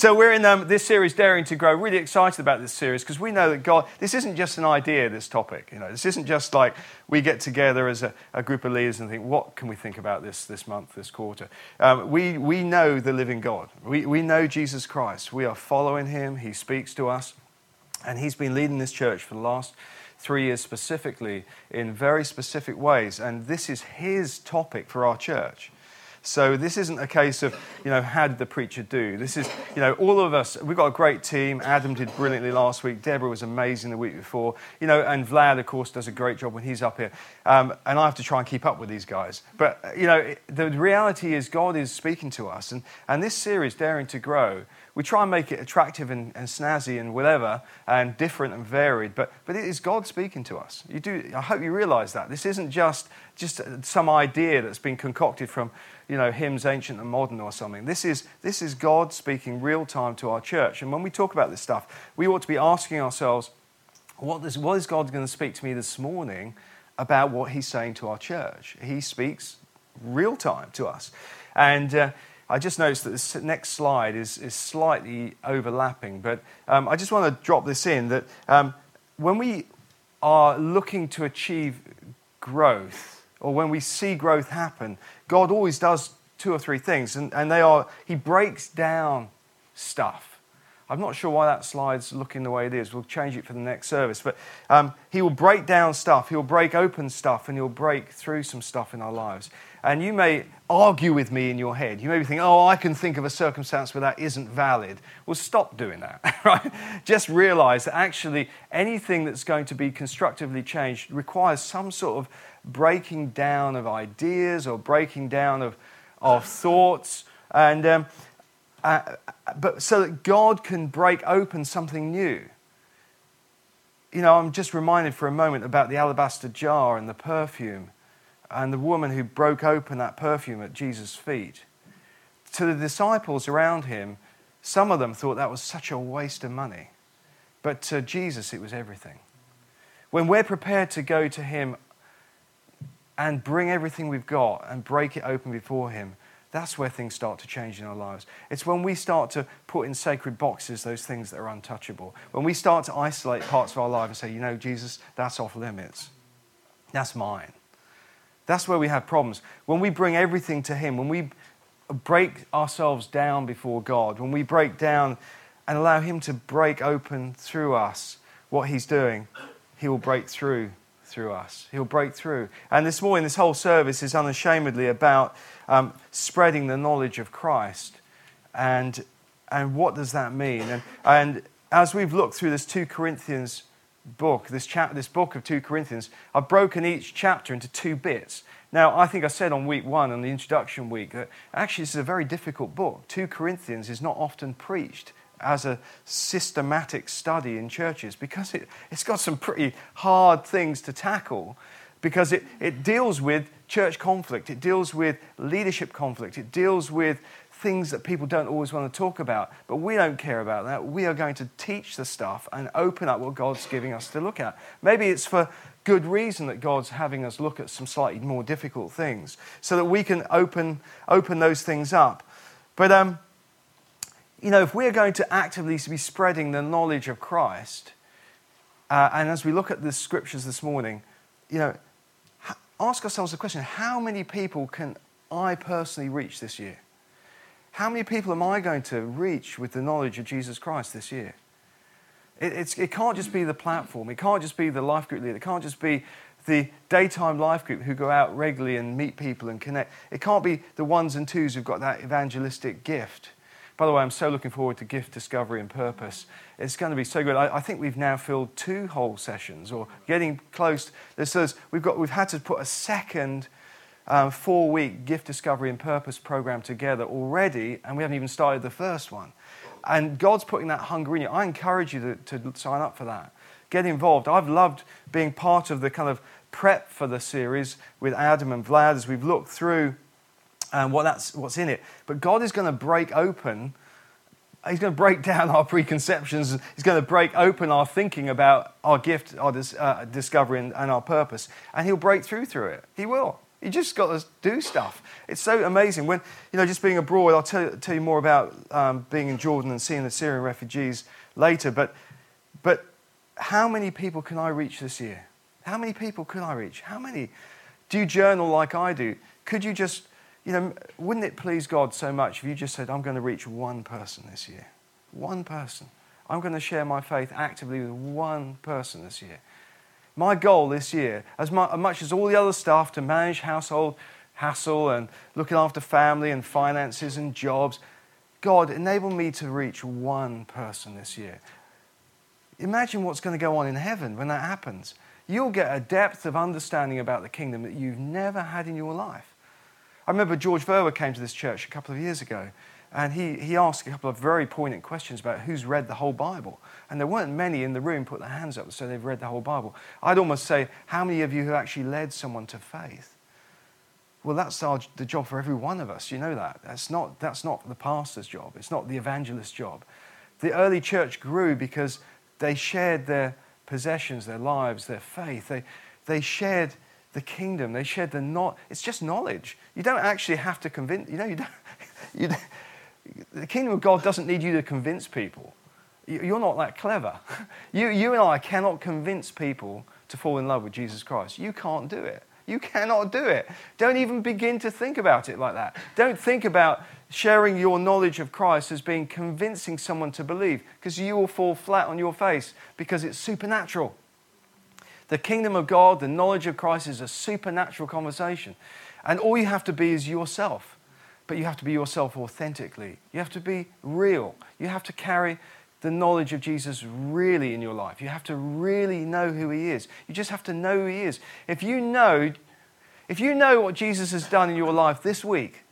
So we're in um, this series, Daring to Grow. Really excited about this series because we know that God. This isn't just an idea. This topic, you know, this isn't just like we get together as a, a group of leaders and think, what can we think about this this month, this quarter? Um, we we know the living God. We we know Jesus Christ. We are following Him. He speaks to us, and He's been leading this church for the last three years specifically in very specific ways. And this is His topic for our church. So this isn't a case of, you know, how did the preacher do? This is, you know, all of us, we've got a great team. Adam did brilliantly last week. Deborah was amazing the week before. You know, and Vlad, of course, does a great job when he's up here. Um, and I have to try and keep up with these guys. But, you know, the reality is God is speaking to us. And, and this series, Daring to Grow, we try and make it attractive and, and, snazzy and whatever and different and varied but, but it is god speaking to us you do i hope you realize that this isn't just just some idea that's been concocted from you know, hymns ancient and modern or something. This is, this is God speaking real time to our church. And when we talk about this stuff, we ought to be asking ourselves, what is, what is God going to speak to me this morning about what He's saying to our church? He speaks real time to us. And uh, I just noticed that this next slide is, is slightly overlapping, but um, I just want to drop this in that um, when we are looking to achieve growth, or when we see growth happen, God always does two or three things, and, and they are He breaks down stuff. I'm not sure why that slide's looking the way it is. We'll change it for the next service. But um, He will break down stuff, He'll break open stuff, and He'll break through some stuff in our lives. And you may argue with me in your head. You may be thinking, oh, I can think of a circumstance where that isn't valid. Well, stop doing that, right? Just realize that actually anything that's going to be constructively changed requires some sort of breaking down of ideas or breaking down of, of thoughts. And, um, uh, but so that God can break open something new. You know, I'm just reminded for a moment about the alabaster jar and the perfume and the woman who broke open that perfume at Jesus' feet. To the disciples around him, some of them thought that was such a waste of money. But to Jesus, it was everything. When we're prepared to go to him and bring everything we've got and break it open before Him, that's where things start to change in our lives. It's when we start to put in sacred boxes those things that are untouchable. When we start to isolate parts of our life and say, you know, Jesus, that's off limits. That's mine. That's where we have problems. When we bring everything to Him, when we break ourselves down before God, when we break down and allow Him to break open through us what He's doing, He will break through through us. He'll break through. And this morning, this whole service is unashamedly about um, spreading the knowledge of Christ. And, and what does that mean? And, and as we've looked through this 2 Corinthians book, this, chap- this book of 2 Corinthians, I've broken each chapter into two bits. Now, I think I said on week one, on the introduction week, that actually this is a very difficult book. 2 Corinthians is not often preached as a systematic study in churches because it, it's got some pretty hard things to tackle because it, it deals with church conflict, it deals with leadership conflict, it deals with things that people don't always want to talk about. But we don't care about that. We are going to teach the stuff and open up what God's giving us to look at. Maybe it's for good reason that God's having us look at some slightly more difficult things so that we can open, open those things up. But um, you know, if we're going to actively be spreading the knowledge of Christ, uh, and as we look at the scriptures this morning, you know, ask ourselves the question how many people can I personally reach this year? How many people am I going to reach with the knowledge of Jesus Christ this year? It, it can't just be the platform. It can't just be the life group leader. It can't just be the daytime life group who go out regularly and meet people and connect. It can't be the ones and twos who've got that evangelistic gift. By the way, I'm so looking forward to gift discovery and purpose. It's going to be so good. I, I think we've now filled two whole sessions or getting close. This says we've, got, we've had to put a second um, four week gift discovery and purpose program together already, and we haven't even started the first one. And God's putting that hunger in you. I encourage you to, to sign up for that. Get involved. I've loved being part of the kind of prep for the series with Adam and Vlad as we've looked through um, what that's, what's in it. But God is going to break open He's going to break down our preconceptions. He's going to break open our thinking about our gift, our dis, uh, discovery, and, and, our purpose. And he'll break through through it. He will. You just got to do stuff. It's so amazing. When, you know, just being abroad, I'll tell, tell you more about um, being in Jordan and seeing the Syrian refugees later. But, but how many people can I reach this year? How many people could I reach? How many? Do you journal like I do? Could you just you know, wouldn't it please God so much if you just said, I'm going to reach one person this year? One person. I'm going to share my faith actively with one person this year. My goal this year, as much as all the other stuff to manage household hassle and looking after family and finances and jobs, God, enable me to reach one person this year. Imagine what's going to go on in heaven when that happens. You'll get a depth of understanding about the kingdom that you've never had in your life. I remember George Verwer came to this church a couple of years ago, and he, he asked a couple of very poignant questions about who's read the whole Bible. And there weren't many in the room put their hands up so they've read the whole Bible. I'd almost say, how many of you have actually led someone to faith? Well, that's our, the job for every one of us. You know that. That's not, that's not the pastor's job, it's not the evangelist's job. The early church grew because they shared their possessions, their lives, their faith. They, they shared the kingdom. They shared the not. It's just knowledge. You don't actually have to convince. You know, you don't, you the kingdom of God doesn't need you to convince people. You're not that clever. You, you and I cannot convince people to fall in love with Jesus Christ. You can't do it. You cannot do it. Don't even begin to think about it like that. Don't think about sharing your knowledge of Christ as being convincing someone to believe, because you will fall flat on your face because it's supernatural. The kingdom of God, the knowledge of Christ is a supernatural conversation. And all you have to be is yourself. But you have to be yourself authentically. You have to be real. You have to carry the knowledge of Jesus really in your life. You have to really know who he is. You just have to know who he is. If you know, if you know what Jesus has done in your life this week,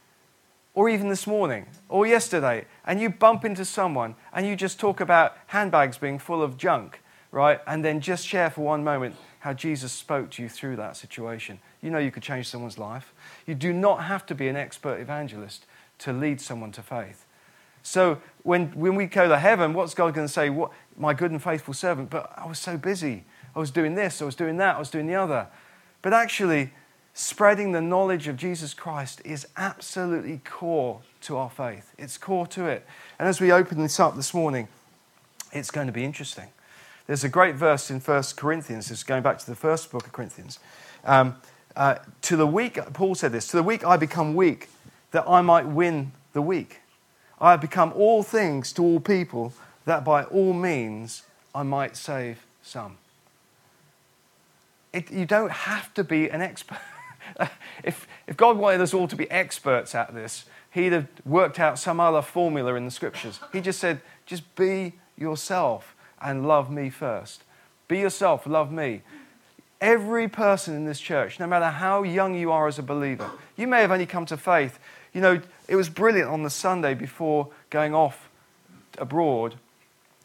or even this morning, or yesterday, and you bump into someone and you just talk about handbags being full of junk, right? And then just share for one moment how Jesus spoke to you through that situation. You know you could change someone's life. You do not have to be an expert evangelist to lead someone to faith. So when, when we go to heaven, what's God going to say? What, my good and faithful servant, but I was so busy. I was doing this, I was doing that, I was doing the other. But actually, spreading the knowledge of Jesus Christ is absolutely core to our faith. It's core to it. And as we open this up this morning, it's going to be interesting. There's a great verse in 1 Corinthians, it's going back to the first book of Corinthians. Um, uh, to the weak, Paul said this, to the weak I become weak, that I might win the weak. I have become all things to all people, that by all means I might save some. It, you don't have to be an expert. if, if God wanted us all to be experts at this, He'd have worked out some other formula in the scriptures. He just said, just be yourself and love me first. Be yourself, love me. Every person in this church, no matter how young you are as a believer, you may have only come to faith. You know, it was brilliant on the Sunday before going off abroad.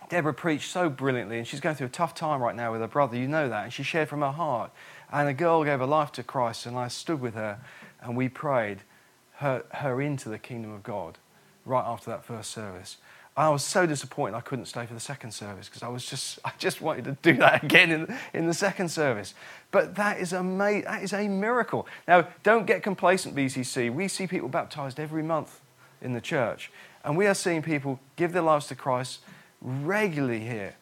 Deborah preached so brilliantly, and she's going through a tough time right now with her brother. You know that. And she shared from her heart. And a girl gave her life to Christ, and I stood with her and we prayed her, her into the kingdom of God right after that first service. I was so disappointed I couldn't stay for the second service because I was just I just wanted to do that again in, in the second service. But that is a that is a miracle. Now, don't get complacent, BCC. We see people baptized every month in the church, and we are seeing people give their lives to Christ regularly here.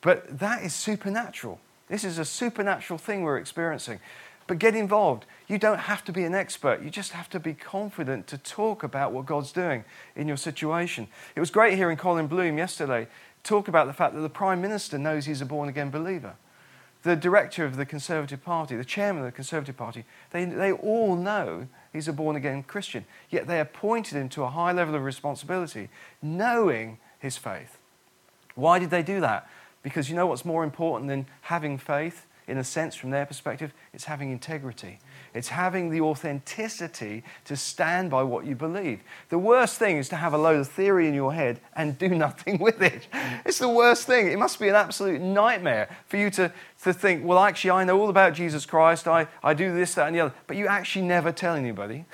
But that is supernatural. This is a supernatural thing we're experiencing. But get involved. You don't have to be an expert. You just have to be confident to talk about what God's doing in your situation. It was great hearing Colin Bloom yesterday talk about the fact that the Prime Minister knows he's a born again believer. The director of the Conservative Party, the chairman of the Conservative Party, they, they all know he's a born again Christian. Yet they appointed him to a high level of responsibility, knowing his faith. Why did they do that? Because you know what's more important than having faith? In a sense, from their perspective, it's having integrity. It's having the authenticity to stand by what you believe. The worst thing is to have a load of theory in your head and do nothing with it. It's the worst thing. It must be an absolute nightmare for you to, to think, well, actually, I know all about Jesus Christ. I, I do this, that, and the other. But you actually never tell anybody.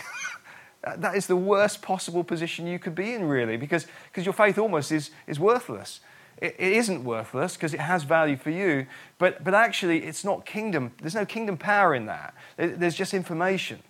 that is the worst possible position you could be in, really, because, because your faith almost is, is worthless it, isn't worthless because it has value for you, but, but actually it's not kingdom. There's no kingdom power in that. There's just information.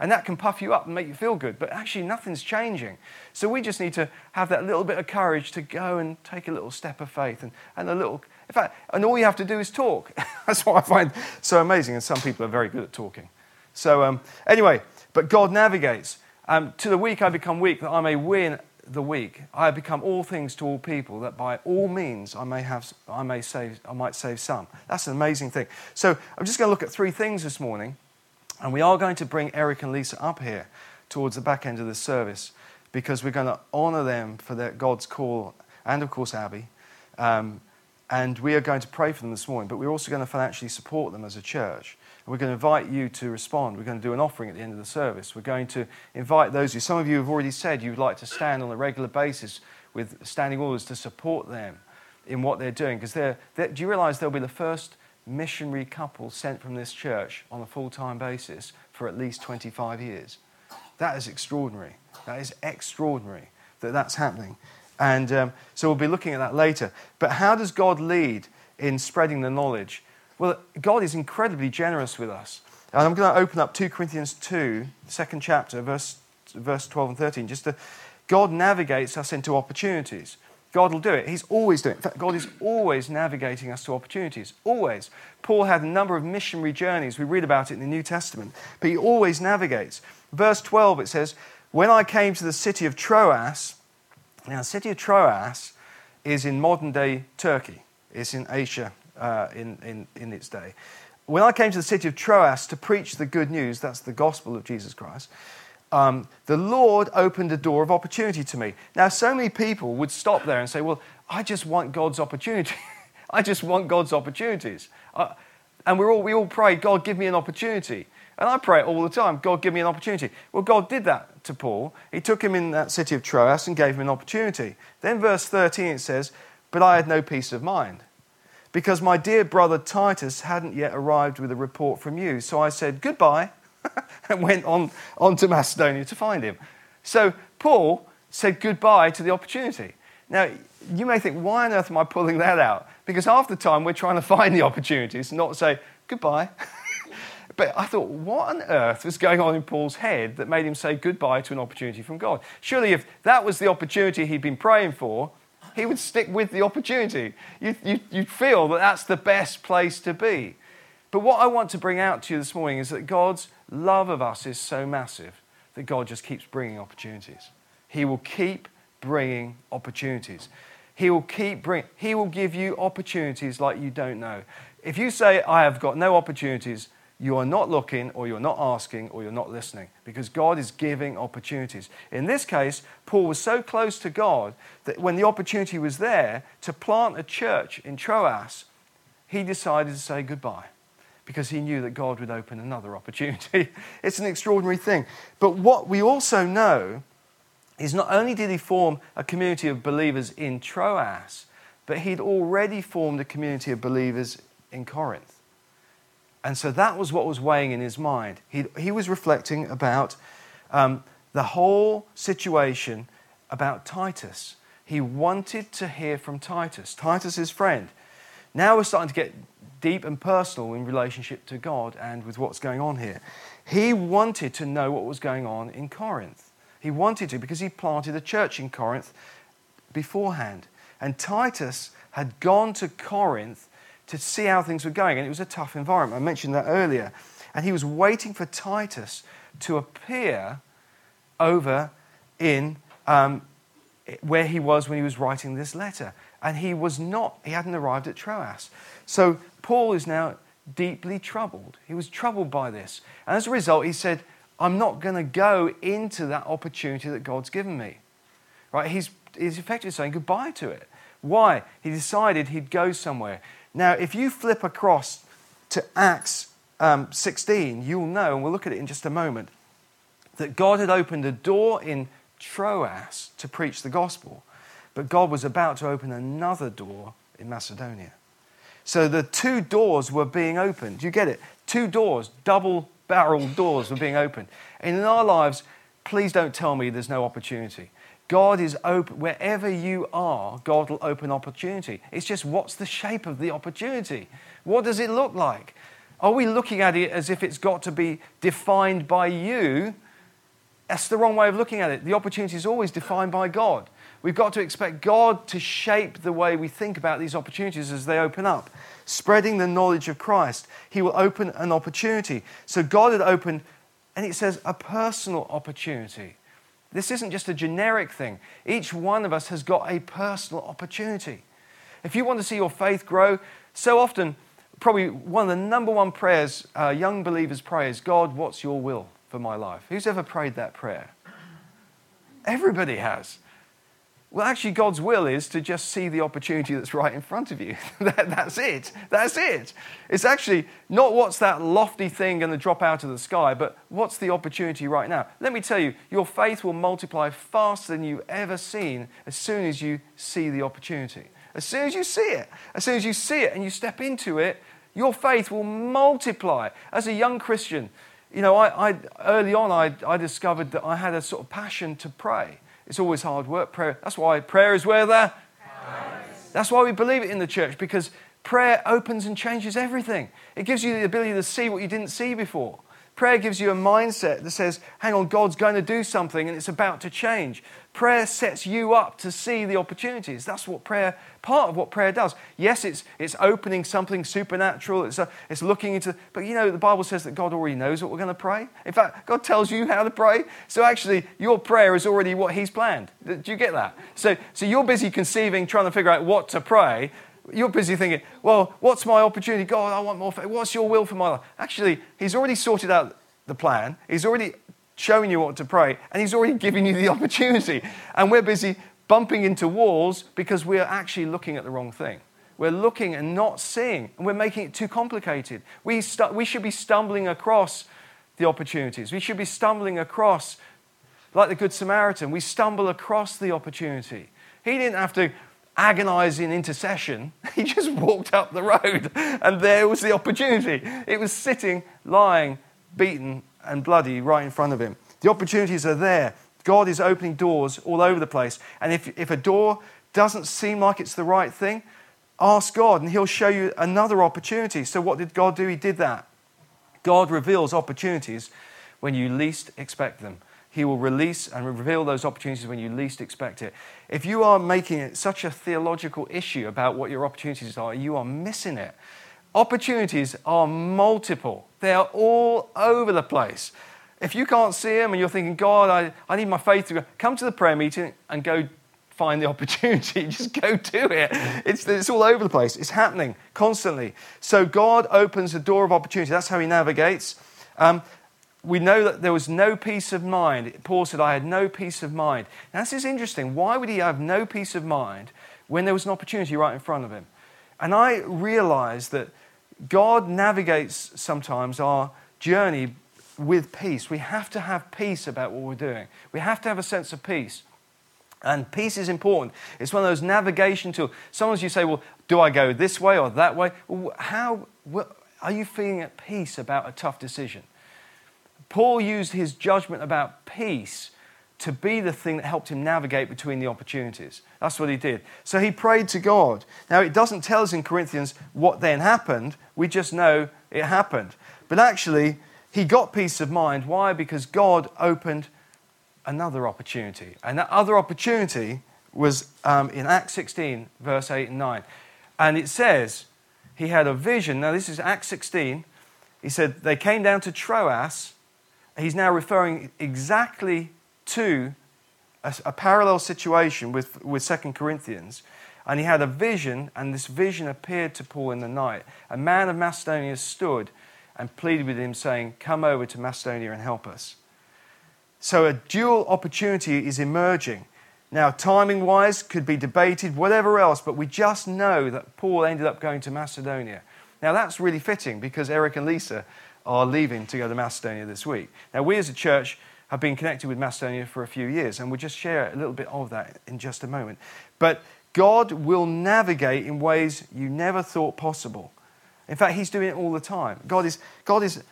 And that can puff you up and make you feel good, but actually nothing's changing. So we just need to have that little bit of courage to go and take a little step of faith and, and a little, in fact, and all you have to do is talk. That's what I find so amazing, and some people are very good at talking. So, um, anyway, but God navigates. Um, to the weak I become weak that I may win the weak. I have become all things to all people, that by all means I may have, I may save, I might save some. That's an amazing thing. So I'm just going to look at three things this morning, and we are going to bring Eric and Lisa up here towards the back end of the service because we're going to honour them for their God's call, and of course Abby. Um, and we are going to pray for them this morning, but we're also going to financially support them as a church. We're going to invite you to respond. We're going to do an offering at the end of the service. We're going to invite those who, some of you have already said you'd like to stand on a regular basis with standing orders to support them in what they're doing. Because they're, they're, do you realize they'll be the first missionary couple sent from this church on a full time basis for at least 25 years? That is extraordinary. That is extraordinary that that's happening. And um, so we'll be looking at that later. But how does God lead in spreading the knowledge? Well, God is incredibly generous with us. And I'm going to open up 2 Corinthians 2, second chapter, verse, verse 12 and 13. Just to, God navigates us into opportunities. God will do it. He's always doing it. In fact, God is always navigating us to opportunities. Always. Paul had a number of missionary journeys. We read about it in the New Testament. But he always navigates. Verse 12, it says, When I came to the city of Troas, now the city of Troas is in modern day Turkey. It's in Asia uh, in, in, in its day. When I came to the city of Troas to preach the good news, that's the gospel of Jesus Christ, um, the Lord opened a door of opportunity to me. Now, so many people would stop there and say, Well, I just want God's opportunity. I just want God's opportunities. Uh, and we're all, we all pray, God, give me an opportunity. And I pray all the time, God, give me an opportunity. Well, God did that to Paul. He took him in that city of Troas and gave him an opportunity. Then, verse 13, it says, But I had no peace of mind because my dear brother Titus hadn't yet arrived with a report from you. So I said goodbye and went on, on to Macedonia to find him. So Paul said goodbye to the opportunity. Now, you may think, why on earth am I pulling that out? Because half the time we're trying to find the opportunities, not say goodbye. but I thought, what on earth was going on in Paul's head that made him say goodbye to an opportunity from God? Surely, if that was the opportunity he'd been praying for, he would stick with the opportunity. You, you, you'd feel that that's the best place to be. But what I want to bring out to you this morning is that God's love of us is so massive that God just keeps bringing opportunities. He will keep bringing opportunities. He will keep bring, He will give you opportunities like you don't know. If you say, I have got no opportunities, you are not looking, or you're not asking, or you're not listening, because God is giving opportunities. In this case, Paul was so close to God that when the opportunity was there to plant a church in Troas, he decided to say goodbye because he knew that God would open another opportunity. it's an extraordinary thing. But what we also know is not only did he form a community of believers in Troas, but he'd already formed a community of believers in Corinth. And so that was what was weighing in his mind. He, he was reflecting about um, the whole situation about Titus. He wanted to hear from Titus, Titus's friend. Now we're starting to get deep and personal in relationship to God and with what's going on here. He wanted to know what was going on in Corinth. He wanted to because he planted a church in Corinth beforehand. And Titus had gone to Corinth to see how things were going. And it was a tough environment. I mentioned that earlier. And he was waiting for Titus to appear over in um, where he was when he was writing this letter. And he was not, he hadn't arrived at Troas. So Paul is now deeply troubled. He was troubled by this. And as a result, he said, I'm not going to go into that opportunity that God's given me. Right? He's, he's effectively saying goodbye to it. Why? He decided he'd go somewhere. Now, if you flip across to Acts um, 16, you'll know, and we'll look at it in just a moment, that God had opened a door in Troas to preach the gospel, but God was about to open another door in Macedonia. So the two doors were being opened. You get it? Two doors, double barreled doors were being opened. And in our lives, please don't tell me there's no opportunity. God is open. Wherever you are, God will open opportunity. It's just what's the shape of the opportunity? What does it look like? Are we looking at it as if it's got to be defined by you? That's the wrong way of looking at it. The opportunity is always defined by God. We've got to expect God to shape the way we think about these opportunities as they open up. Spreading the knowledge of Christ, He will open an opportunity. So God had opened, and it says, a personal opportunity. This isn't just a generic thing. Each one of us has got a personal opportunity. If you want to see your faith grow, so often, probably one of the number one prayers uh, young believers pray is God, what's your will for my life? Who's ever prayed that prayer? Everybody has. Well, actually, God's will is to just see the opportunity that's right in front of you. that, that's it. That's it. It's actually not what's that lofty thing going to drop out of the sky, but what's the opportunity right now. Let me tell you, your faith will multiply faster than you've ever seen as soon as you see the opportunity. As soon as you see it, as soon as you see it and you step into it, your faith will multiply. As a young Christian, you know, I, I early on, I, I discovered that I had a sort of passion to pray. It's always hard work. Prayer. That's why prayer is where the. That's why we believe it in the church because prayer opens and changes everything. It gives you the ability to see what you didn't see before. Prayer gives you a mindset that says, hang on, God's going to do something and it's about to change. Prayer sets you up to see the opportunities. That's what prayer, part of what prayer does. Yes, it's, it's opening something supernatural, it's, a, uh, it's looking into, but you know, the Bible says that God already knows what we're going to pray. In fact, God tells you how to pray. So actually, your prayer is already what He's planned. Do you get that? So, so you're busy conceiving, trying to figure out what to pray. You're busy thinking, well, what's my opportunity? God, I want more faith. What's your will for my life? Actually, He's already sorted out the plan. He's already showing you what to pray, and He's already giving you the opportunity. And we're busy bumping into walls because we're actually looking at the wrong thing. We're looking and not seeing, and we're making it too complicated. We, we should be stumbling across the opportunities. We should be stumbling across, like the Good Samaritan, we stumble across the opportunity. He didn't have to agonize in intercession. He just walked up the road, and there was the opportunity. It was sitting, lying, beaten and bloody right in front of him. The opportunities are there. God is opening doors all over the place. And if, if a door doesn't seem like it's the right thing, ask God and He'll show you another opportunity. So, what did God do? He did that. God reveals opportunities when you least expect them. He will release and reveal those opportunities when you least expect it. If you are making it such a theological issue about what your opportunities are, you are missing it. Opportunities are multiple, they are all over the place. If you can't see them and you're thinking, God, I, I need my faith to go, come to the prayer meeting and go find the opportunity. Just go do it. It's, it's all over the place. It's happening constantly. So God opens the door of opportunity. That's how He navigates. Um, we know that there was no peace of mind. Paul said, I had no peace of mind. Now, this is interesting. Why would he have no peace of mind when there was an opportunity right in front of him? And I realize that God navigates sometimes our journey with peace. We have to have peace about what we're doing, we have to have a sense of peace. And peace is important. It's one of those navigation tools. Sometimes you say, well, do I go this way or that way? How are you feeling at peace about a tough decision? Paul used his judgment about peace to be the thing that helped him navigate between the opportunities. That's what he did. So he prayed to God. Now, it doesn't tell us in Corinthians what then happened, we just know it happened. But actually, he got peace of mind. Why? Because God opened another opportunity. And that other opportunity was um, in Acts 16, verse 8 and 9. And it says, he had a vision. Now, this is Acts 16. He said, they came down to Troas. He's now referring exactly to a, a parallel situation with, with 2 Corinthians. And he had a vision, and this vision appeared to Paul in the night. A man of Macedonia stood and pleaded with him, saying, Come over to Macedonia and help us. So a dual opportunity is emerging. Now, timing wise, could be debated, whatever else, but we just know that Paul ended up going to Macedonia. Now, that's really fitting because Eric and Lisa are leaving to go to Macedonia this week. Now, we as a church have been connected with Macedonia for a few years, and we'll just share a little bit of that in just a moment. But God will navigate in ways you never thought possible. In fact, He's doing it all the time. God is, God is,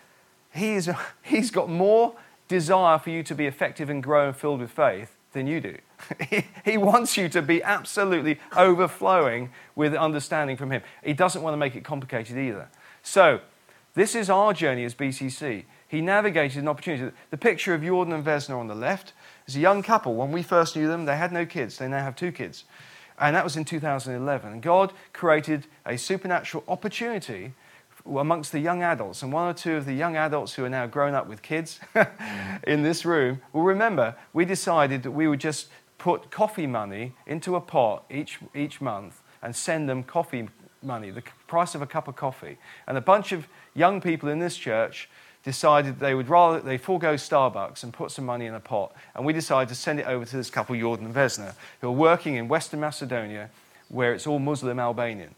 he is, He's got more desire for you to be effective and grow and filled with faith than you do. he, wants you to be absolutely overflowing with understanding from Him. He doesn't want to make it complicated either. So, this is our journey as BCC. He navigated an opportunity. The picture of Jordan and Vesna on the left is a young couple. When we first knew them, they had no kids. They now have two kids. And that was in 2011. And God created a supernatural opportunity amongst the young adults. And one or two of the young adults who are now grown up with kids in this room will remember we decided that we would just put coffee money into a pot each, each month and send them coffee money, the price of a cup of coffee. And a bunch of young people in this church decided they would rather they forego Starbucks and put some money in a pot. And we decided to send it over to this couple, Jordan and Vesna, who are working in Western Macedonia, where it's all Muslim Albanian.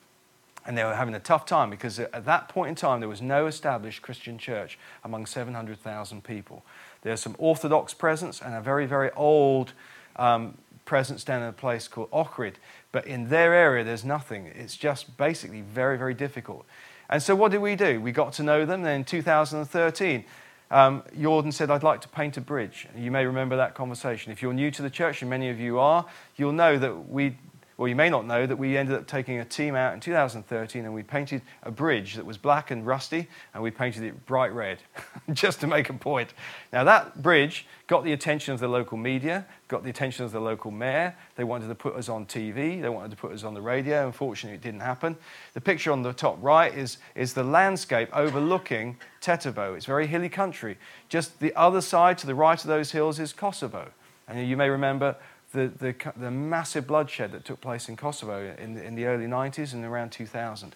And they were having a tough time because at that point in time, there was no established Christian church among 700,000 people. There's some Orthodox presence and a very, very old um, presence down in a place called Ohrid. But in their area, there's nothing. It's just basically very, very difficult. And so what did we do? We got to know them. Then in 2013, um, Jordan said, I'd like to paint a bridge. You may remember that conversation. If you're new to the church, and many of you are, you'll know that we well, you may not know that we ended up taking a team out in 2013 and we painted a bridge that was black and rusty and we painted it bright red just to make a point. Now, that bridge got the attention of the local media, got the attention of the local mayor. They wanted to put us on TV, they wanted to put us on the radio. Unfortunately, it didn't happen. The picture on the top right is, is the landscape overlooking Tetovo. It's very hilly country. Just the other side to the right of those hills is Kosovo. And you may remember the, the, the massive bloodshed that took place in Kosovo in the, in the early 90s and around 2000.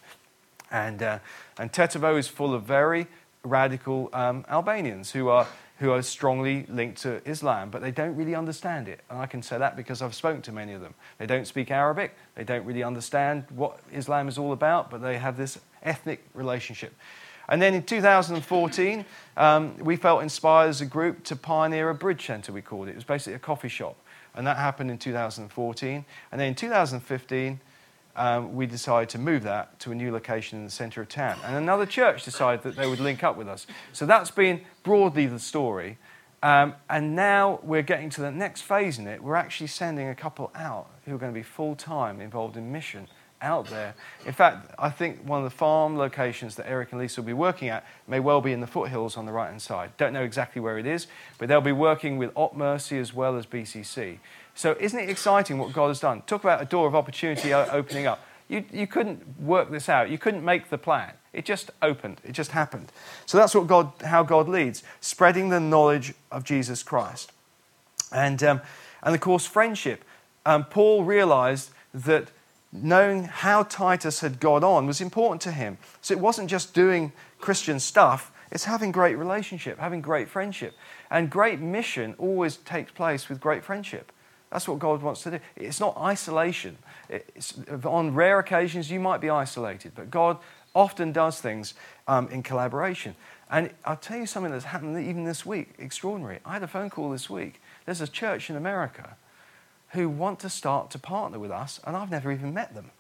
And, uh, and Tetovo is full of very radical um, Albanians who are, who are strongly linked to Islam, but they don't really understand it. And I can say that because I've spoken to many of them. They don't speak Arabic, they don't really understand what Islam is all about, but they have this ethnic relationship. And then in 2014, um, we felt inspired as a group to pioneer a bridge centre, we called it. It was basically a coffee shop. And that happened in 2014. And then in 2015, um, we decided to move that to a new location in the centre of town. And another church decided that they would link up with us. So that's been broadly the story. Um, and now we're getting to the next phase in it. We're actually sending a couple out who are going to be full time involved in mission out there. In fact, I think one of the farm locations that Eric and Lisa will be working at may well be in the foothills on the right hand side. Don't know exactly where it is, but they'll be working with Op Mercy as well as BCC. So, isn't it exciting what God has done? Talk about a door of opportunity opening up. You, you couldn't work this out, you couldn't make the plan. It just opened, it just happened. So, that's what God, how God leads, spreading the knowledge of Jesus Christ. And, um, and of course, friendship. Um, Paul realized that knowing how Titus had got on was important to him. So it wasn't just doing Christian stuff, it's having great relationship, having great friendship. And great mission always takes place with great friendship. That's what God wants to do. It's not isolation. It's, on rare occasions, you might be isolated, but God often does things um, in collaboration. And I'll tell you something that's happened even this week, extraordinary. I had a phone call this week. There's a church in America who want to start to partner with us, and I've never even met them.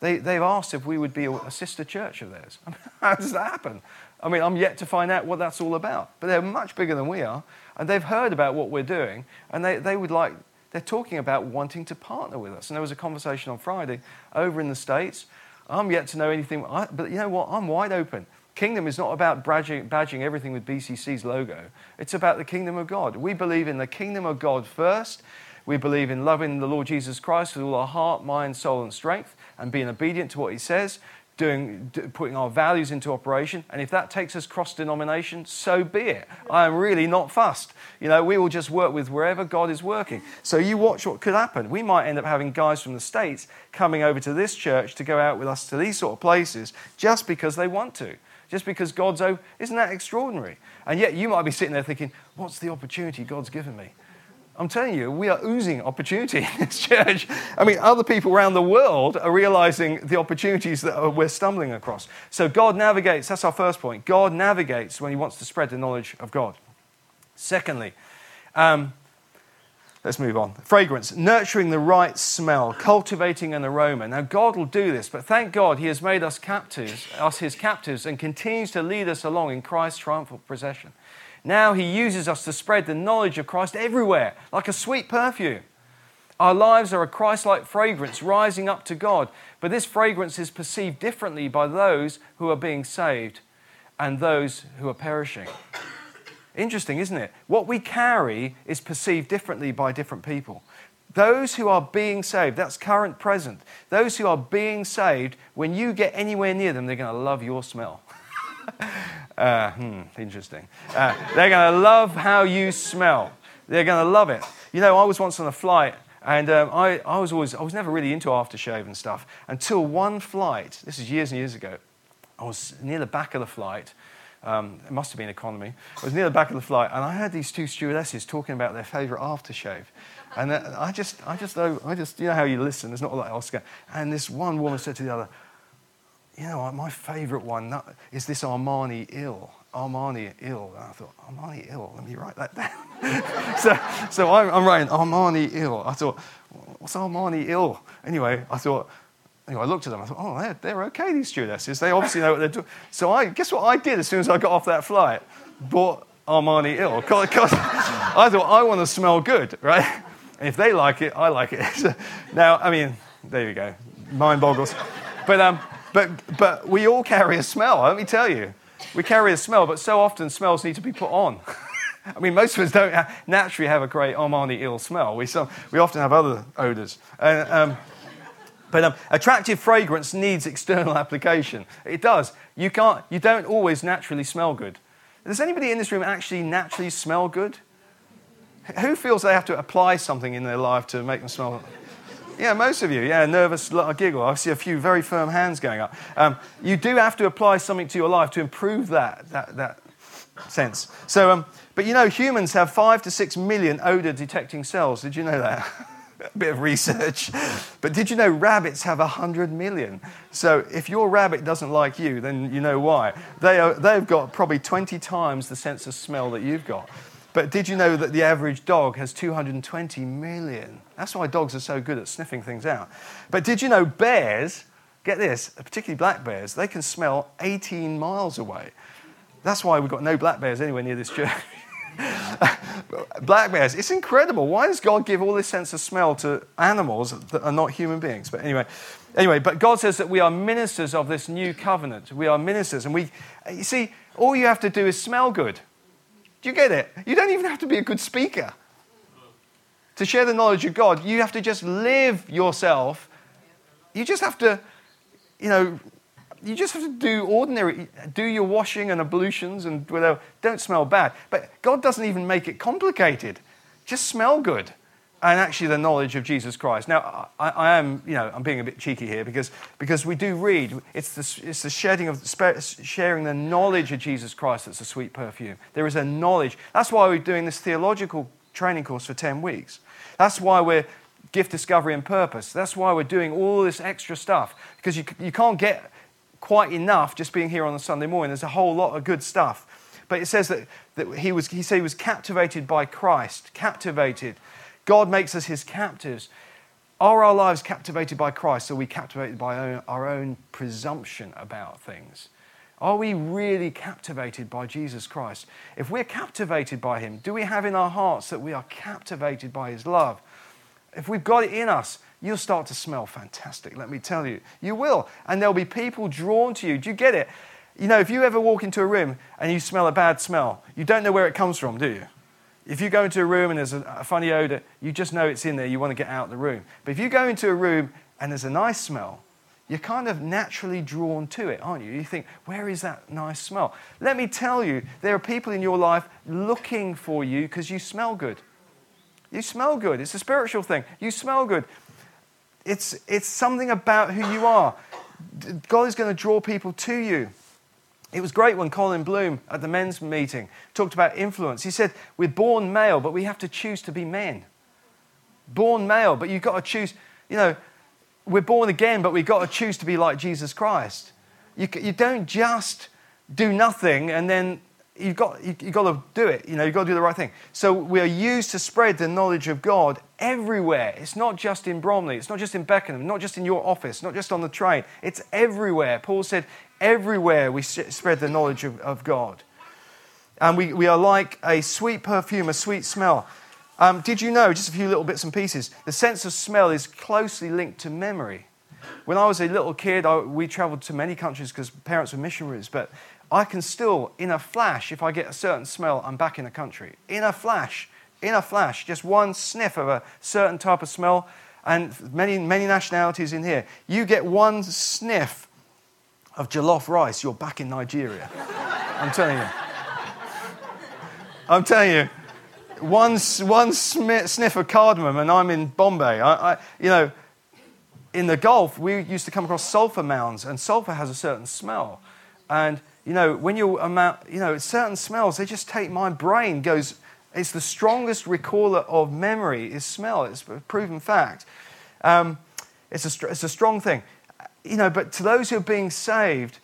They, they've asked if we would be a sister church of theirs. I mean, how does that happen? I mean, I'm yet to find out what that's all about. But they're much bigger than we are, and they've heard about what we're doing, and they, they would like, they're talking about wanting to partner with us. And there was a conversation on Friday over in the States. I'm yet to know anything, but you know what? I'm wide open. Kingdom is not about badging, badging everything with BCC's logo. It's about the kingdom of God. We believe in the kingdom of God first, we believe in loving the Lord Jesus Christ with all our heart, mind, soul, and strength, and being obedient to what He says, doing, putting our values into operation. And if that takes us cross denomination, so be it. I am really not fussed. You know, we will just work with wherever God is working. So you watch what could happen. We might end up having guys from the States coming over to this church to go out with us to these sort of places just because they want to. Just because God's over. Isn't that extraordinary? And yet you might be sitting there thinking, what's the opportunity God's given me? I'm telling you, we are oozing opportunity in this church. I mean, other people around the world are realizing the opportunities that we're stumbling across. So God navigates, that's our first point. God navigates when He wants to spread the knowledge of God. Secondly, um, Let's move on. Fragrance, nurturing the right smell, cultivating an aroma. Now, God will do this, but thank God He has made us captives, us His captives, and continues to lead us along in Christ's triumphal procession. Now He uses us to spread the knowledge of Christ everywhere, like a sweet perfume. Our lives are a Christ like fragrance rising up to God, but this fragrance is perceived differently by those who are being saved and those who are perishing. Interesting, isn't it? What we carry is perceived differently by different people. Those who are being saved, that's current present. Those who are being saved, when you get anywhere near them, they're going to love your smell. Uh, hmm, interesting. Uh, they're going to love how you smell. They're going to love it. You know, I was once on a flight and um, I, I, was always, I was never really into aftershave and stuff until one flight, this is years and years ago, I was near the back of the flight um, it must have been economy. I was near the back of the flight, and I heard these two stewardesses talking about their favourite aftershave. And I just, I just, I just, you know how you listen. There's not a lot else going. And this one woman said to the other, "You know, my favourite one is this Armani Ill." Armani Ill. And I thought, Armani Ill, let me write that down. so so I'm, I'm, writing Armani Ill. I thought, what's Armani Ill? Anyway, I thought, Anyway, I looked at them. I thought, oh, they're, they're okay, these stewardesses. They obviously know what they're doing. So I guess what I did as soon as I got off that flight? Bought Armani Ill. Because I thought, I want to smell good, right? And if they like it, I like it. now, I mean, there you go. Mind boggles. But, um, but, but we all carry a smell, let me tell you. We carry a smell, but so often smells need to be put on. I mean, most of us don't naturally have a great Armani Ill smell. We, some, we often have other odors. Uh, um, but um, attractive fragrance needs external application. It does. You, can't, you don't always naturally smell good. Does anybody in this room actually naturally smell good? Who feels they have to apply something in their life to make them smell? Yeah, most of you. Yeah, nervous little giggle. I see a few very firm hands going up. Um, you do have to apply something to your life to improve that, that, that sense. So, um, but you know, humans have five to six million odor detecting cells. Did you know that? a bit of research. But did you know rabbits have 100 million? So if your rabbit doesn't like you, then you know why. They are, they've got probably 20 times the sense of smell that you've got. But did you know that the average dog has 220 million? That's why dogs are so good at sniffing things out. But did you know bears, get this, particularly black bears, they can smell 18 miles away. That's why we've got no black bears anywhere near this church. Black bears, it's incredible. Why does God give all this sense of smell to animals that are not human beings? But anyway, anyway, but God says that we are ministers of this new covenant. We are ministers, and we, you see, all you have to do is smell good. Do you get it? You don't even have to be a good speaker to share the knowledge of God. You have to just live yourself. You just have to, you know, you just have to do ordinary, do your washing and ablutions and whatever. Don't smell bad. But God doesn't even make it complicated. Just smell good. And actually, the knowledge of Jesus Christ. Now, I, I am, you know, I'm being a bit cheeky here because, because we do read. It's the, it's the shedding of, sharing the knowledge of Jesus Christ that's a sweet perfume. There is a knowledge. That's why we're doing this theological training course for 10 weeks. That's why we're gift discovery and purpose. That's why we're doing all this extra stuff because you, you can't get quite enough just being here on a Sunday morning. There's a whole lot of good stuff. But it says that, that he, was, he said he was captivated by Christ. Captivated. God makes us his captives. Are our lives captivated by Christ? Or are we captivated by our own presumption about things? Are we really captivated by Jesus Christ? If we're captivated by him, do we have in our hearts that we are captivated by his love? If we've got it in us, you'll start to smell fantastic, let me tell you. You will. And there'll be people drawn to you. Do you get it? You know, if you ever walk into a room and you smell a bad smell, you don't know where it comes from, do you? If you go into a room and there's a, funny odor, you just know it's in there, you want to get out of the room. But if you go into a room and there's a nice smell, you're kind of naturally drawn to it, aren't you? You think, where is that nice smell? Let me tell you, there are people in your life looking for you because you smell good. You smell good. It's a spiritual thing. You smell good. It's, it's something about who you are. God is going to draw people to you. It was great when Colin Bloom at the men's meeting talked about influence. He said, We're born male, but we have to choose to be men. Born male, but you've got to choose, you know, we're born again, but we've got to choose to be like Jesus Christ. You, you don't just do nothing and then you've got, you, have got to do it. You know, you've got to do the right thing. So we are used to spread the knowledge of God everywhere. It's not just in Bromley. It's not just in Beckenham. Not just in your office. Not just on the train. It's everywhere. Paul said, everywhere we spread the knowledge of, of God. And we, we are like a sweet perfume, a sweet smell. Um, did you know, just a few little bits and pieces, the sense of smell is closely linked to memory. When I was a little kid, I, we traveled to many countries because parents were missionaries, but I can still, in a flash, if I get a certain smell, I'm back in a country. In a flash, in a flash, just one sniff of a certain type of smell, and many, many nationalities in here. You get one sniff of jollof rice, you're back in Nigeria. I'm telling you. I'm telling you. One, one sniff of cardamom, and I'm in Bombay. I, I, you know, in the Gulf, we used to come across sulfur mounds, and sulfur has a certain smell. And you know, when you amount, you know, certain smells, they just take my brain goes. It's the strongest recaller of memory is smell. It's a proven fact. Um, it's, a, it's a strong thing. You know, but to those who are being saved,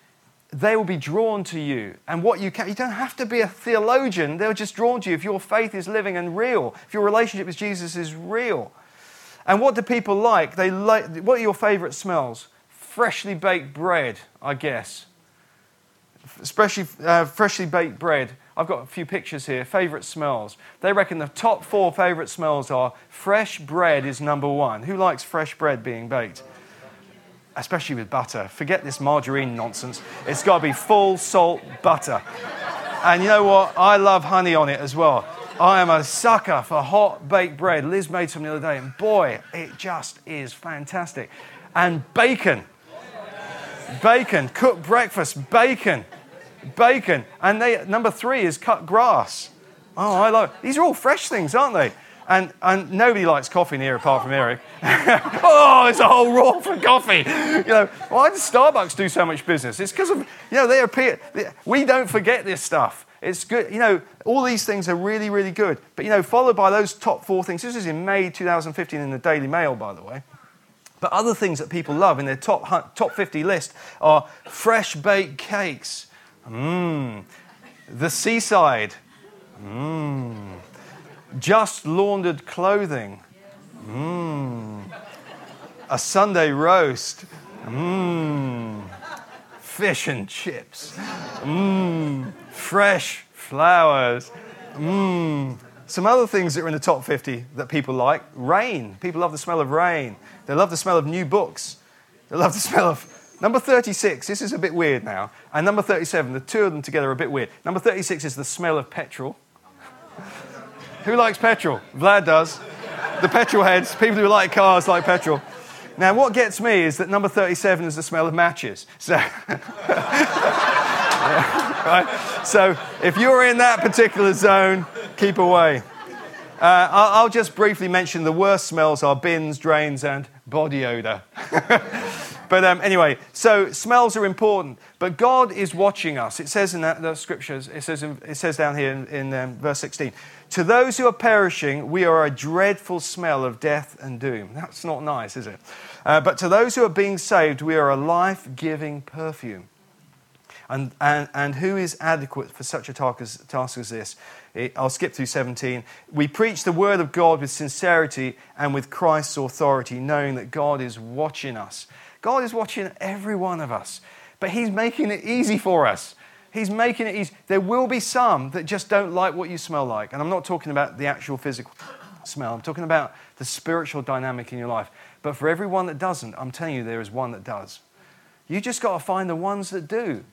they will be drawn to you. And what you can, you don't have to be a theologian. They're just drawn to you if your faith is living and real, if your relationship with Jesus is real. And what do people like? They like. What are your favorite smells? Freshly baked bread, I guess especially uh, freshly baked bread. I've got a few pictures here. Favorite smells. They reckon the top four favorite smells are fresh bread is number one. Who likes fresh bread being baked? Especially with butter. Forget this margarine nonsense. It's got to be full salt butter. And you know what? I love honey on it as well. I am a sucker for hot baked bread. Liz made some the other day, and boy, it just is fantastic. And bacon. Bacon, cooked breakfast, bacon bacon. And they, number three is cut grass. Oh, I like these are all fresh things, aren't they? And, and nobody likes coffee in here apart from Eric. oh, there's a whole roll for coffee. You know, why does Starbucks do so much business? It's because of, you know, they appear, we don't forget this stuff. It's good, you know, all these things are really, really good. But, you know, followed by those top four things. This is in May 2015 in the Daily Mail, by the way. But other things that people love in their top, top 50 list are fresh baked cakes, Mmm. The seaside. Mmm. Just laundered clothing. Mmm. A Sunday roast. Mmm. Fish and chips. Mmm. Fresh flowers. Mmm. Some other things that are in the top 50 that people like rain. People love the smell of rain. They love the smell of new books. They love the smell of Number 36, this is a bit weird now. And number 37, the two of them together are a bit weird. Number 36 is the smell of petrol. Who likes petrol? Vlad does. The petrol heads, people who like cars like petrol. Now, what gets me is that number 37 is the smell of matches. So, right? so if you're in that particular zone, keep away. Uh, I'll, I'll just briefly mention the worst smells are bins, drains, and body odor. But um, anyway, so smells are important, but God is watching us. It says in that, the scriptures, it says, in, it says down here in, in um, verse 16, to those who are perishing, we are a dreadful smell of death and doom. That's not nice, is it? Uh, but to those who are being saved, we are a life giving perfume. And, and, and who is adequate for such a task as, task as this? It, I'll skip through 17. We preach the word of God with sincerity and with Christ's authority, knowing that God is watching us. God is watching every one of us, but He's making it easy for us. He's making it easy. There will be some that just don't like what you smell like. And I'm not talking about the actual physical smell, I'm talking about the spiritual dynamic in your life. But for everyone that doesn't, I'm telling you, there is one that does. You just got to find the ones that do.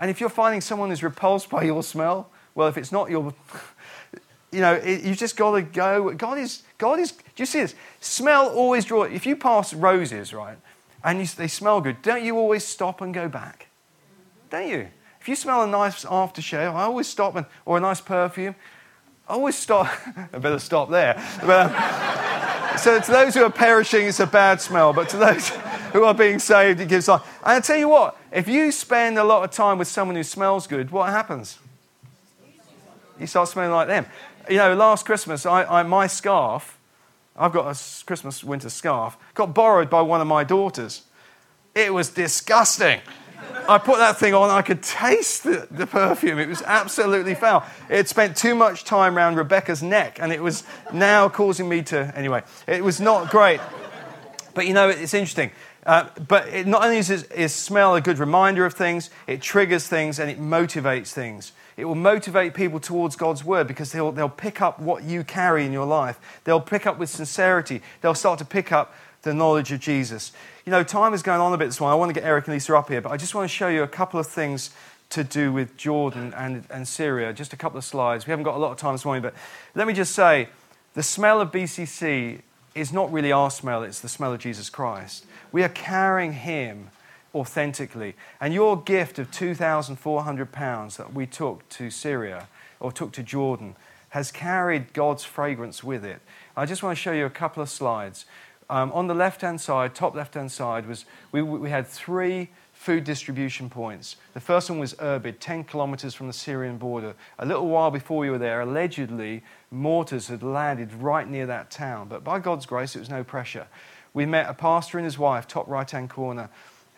And if you're finding someone who's repulsed by your smell, well, if it's not your, you know, it, you just got to go. God is, God is, do you see this? Smell always draws. If you pass roses, right, and you, they smell good, don't you always stop and go back? Don't you? If you smell a nice aftershave, I always stop and, or a nice perfume, I always stop. I better stop there. But, um, so to those who are perishing, it's a bad smell. But to those, who are being saved. It gives life. And I tell you what, if you spend a lot of time with someone who smells good, what happens? You start smelling like them. You know, last Christmas, I, I, my scarf, I've got a Christmas winter scarf, got borrowed by one of my daughters. It was disgusting. I put that thing on, I could taste the, the, perfume. It was absolutely foul. It spent too much time around Rebecca's neck, and it was now causing me to. Anyway, it was not great. But you know, it's interesting. Uh, but it not only is, is smell a good reminder of things, it triggers things and it motivates things. It will motivate people towards God's word because they'll, they'll pick up what you carry in your life. They'll pick up with sincerity. They'll start to pick up the knowledge of Jesus. You know, time is going on a bit this morning. I want to get Eric and Lisa up here, but I just want to show you a couple of things to do with Jordan and, and Syria. Just a couple of slides. We haven't got a lot of time this morning, but let me just say the smell of BCC is not really our smell, it's the smell of Jesus Christ. We are carrying Him authentically. And your gift of £2,400 that we took to Syria or took to Jordan has carried God's fragrance with it. I just want to show you a couple of slides. Um, on the left hand side, top left hand side, was we, we had three food distribution points. The first one was Irbid, 10 kilometers from the Syrian border. A little while before we were there, allegedly, mortars had landed right near that town. But by God's grace, it was no pressure. We met a pastor and his wife, top right hand corner,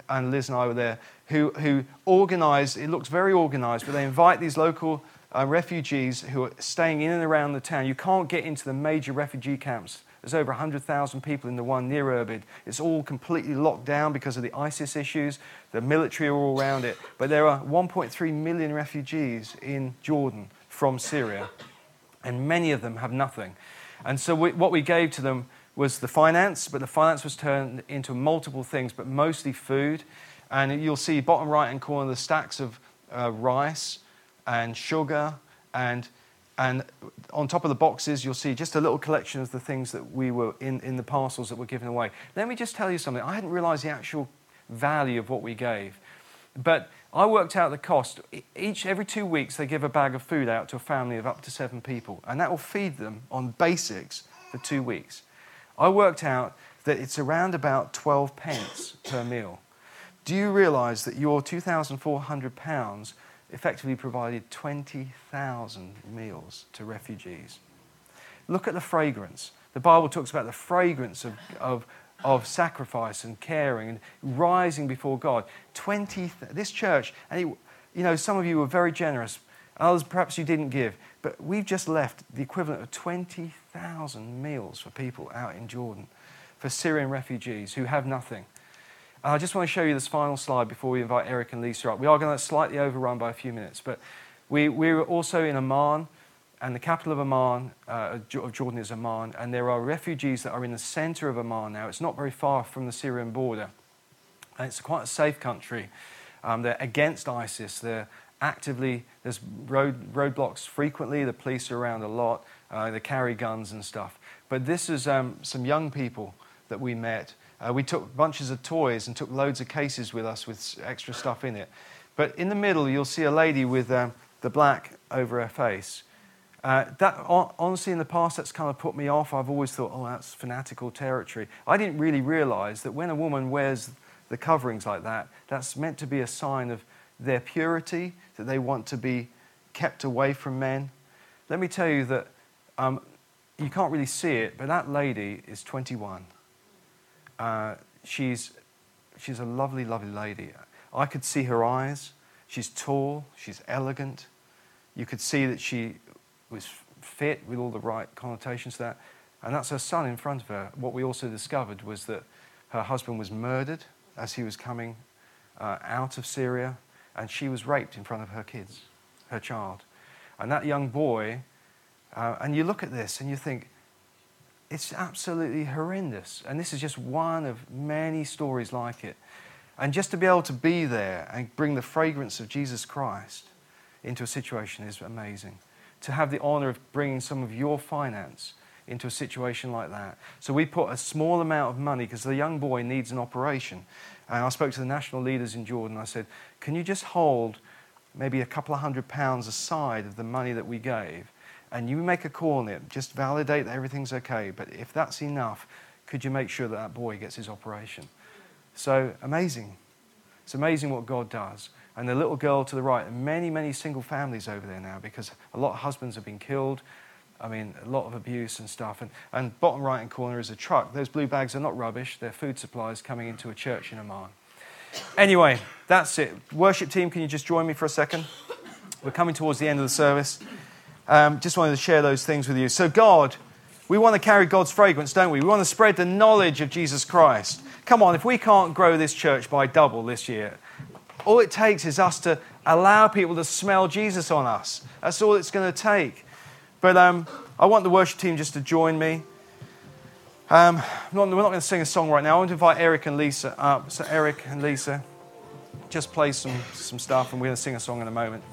and Liz and I were there, who, who organized, it looks very organized, but they invite these local uh, refugees who are staying in and around the town. You can't get into the major refugee camps there's over 100,000 people in the one near Irbid. It's all completely locked down because of the ISIS issues. The military are all around it. But there are 1.3 million refugees in Jordan from Syria, and many of them have nothing. And so we, what we gave to them was the finance, but the finance was turned into multiple things, but mostly food. And you'll see bottom right hand corner the stacks of uh, rice and sugar and and on top of the boxes, you'll see just a little collection of the things that we were in, in the parcels that were given away. Let me just tell you something. I hadn't realized the actual value of what we gave. But I worked out the cost. Each, every two weeks, they give a bag of food out to a family of up to seven people, and that will feed them on basics for two weeks. I worked out that it's around about 12 pence per meal. Do you realize that your 2,400 pounds effectively provided 20,000 meals to refugees. Look at the fragrance. The Bible talks about the fragrance of, of, of sacrifice and caring and rising before God. 20, this church, and it, you know, some of you were very generous, others perhaps you didn't give, but we've just left the equivalent of 20,000 meals for people out in Jordan, for Syrian refugees who have nothing. I just want to show you this final slide before we invite Eric and Lisa up. We are going to slightly overrun by a few minutes, but we, we were also in Amman, and the capital of Amman, uh, of Jordan is Amman, and there are refugees that are in the center of Amman now. It's not very far from the Syrian border, and it's quite a safe country. Um, they're against ISIS. They're actively, there's road, roadblocks frequently. The police are around a lot. Uh, they carry guns and stuff. But this is um, some young people that we met uh, we took bunches of toys and took loads of cases with us with extra stuff in it. But in the middle, you'll see a lady with um, the black over her face. Uh, that honestly, in the past, that's kind of put me off. I've always thought, oh, that's fanatical territory. I didn't really realize that when a woman wears the coverings like that, that's meant to be a sign of their purity, that they want to be kept away from men. Let me tell you that um, you can't really see it, but that lady is 21. Uh, she's, she's a lovely, lovely lady. I could see her eyes. She's tall, she's elegant. You could see that she was fit with all the right connotations that. And that's her son in front of her. What we also discovered was that her husband was murdered as he was coming uh, out of Syria, and she was raped in front of her kids, her child. And that young boy, uh, and you look at this and you think, it's absolutely horrendous. And this is just one of many stories like it. And just to be able to be there and bring the fragrance of Jesus Christ into a situation is amazing. To have the honor of bringing some of your finance into a situation like that. So we put a small amount of money because the young boy needs an operation. And I spoke to the national leaders in Jordan. I said, Can you just hold maybe a couple of hundred pounds aside of the money that we gave and you make a call on it, just validate that everything's okay. But if that's enough, could you make sure that that boy gets his operation? So amazing. It's amazing what God does. And the little girl to the right, and many, many single families over there now because a lot of husbands have been killed. I mean, a lot of abuse and stuff. And, and bottom right hand corner is a truck. Those blue bags are not rubbish, they're food supplies coming into a church in Amman. Anyway, that's it. Worship team, can you just join me for a second? We're coming towards the end of the service. Um, just wanted to share those things with you. So, God, we want to carry God's fragrance, don't we? We want to spread the knowledge of Jesus Christ. Come on, if we can't grow this church by double this year, all it takes is us to allow people to smell Jesus on us. That's all it's going to take. But um, I want the worship team just to join me. Um, not, we're not going to sing a song right now. I want to invite Eric and Lisa up. So, Eric and Lisa, just play some, some stuff, and we're going to sing a song in a moment.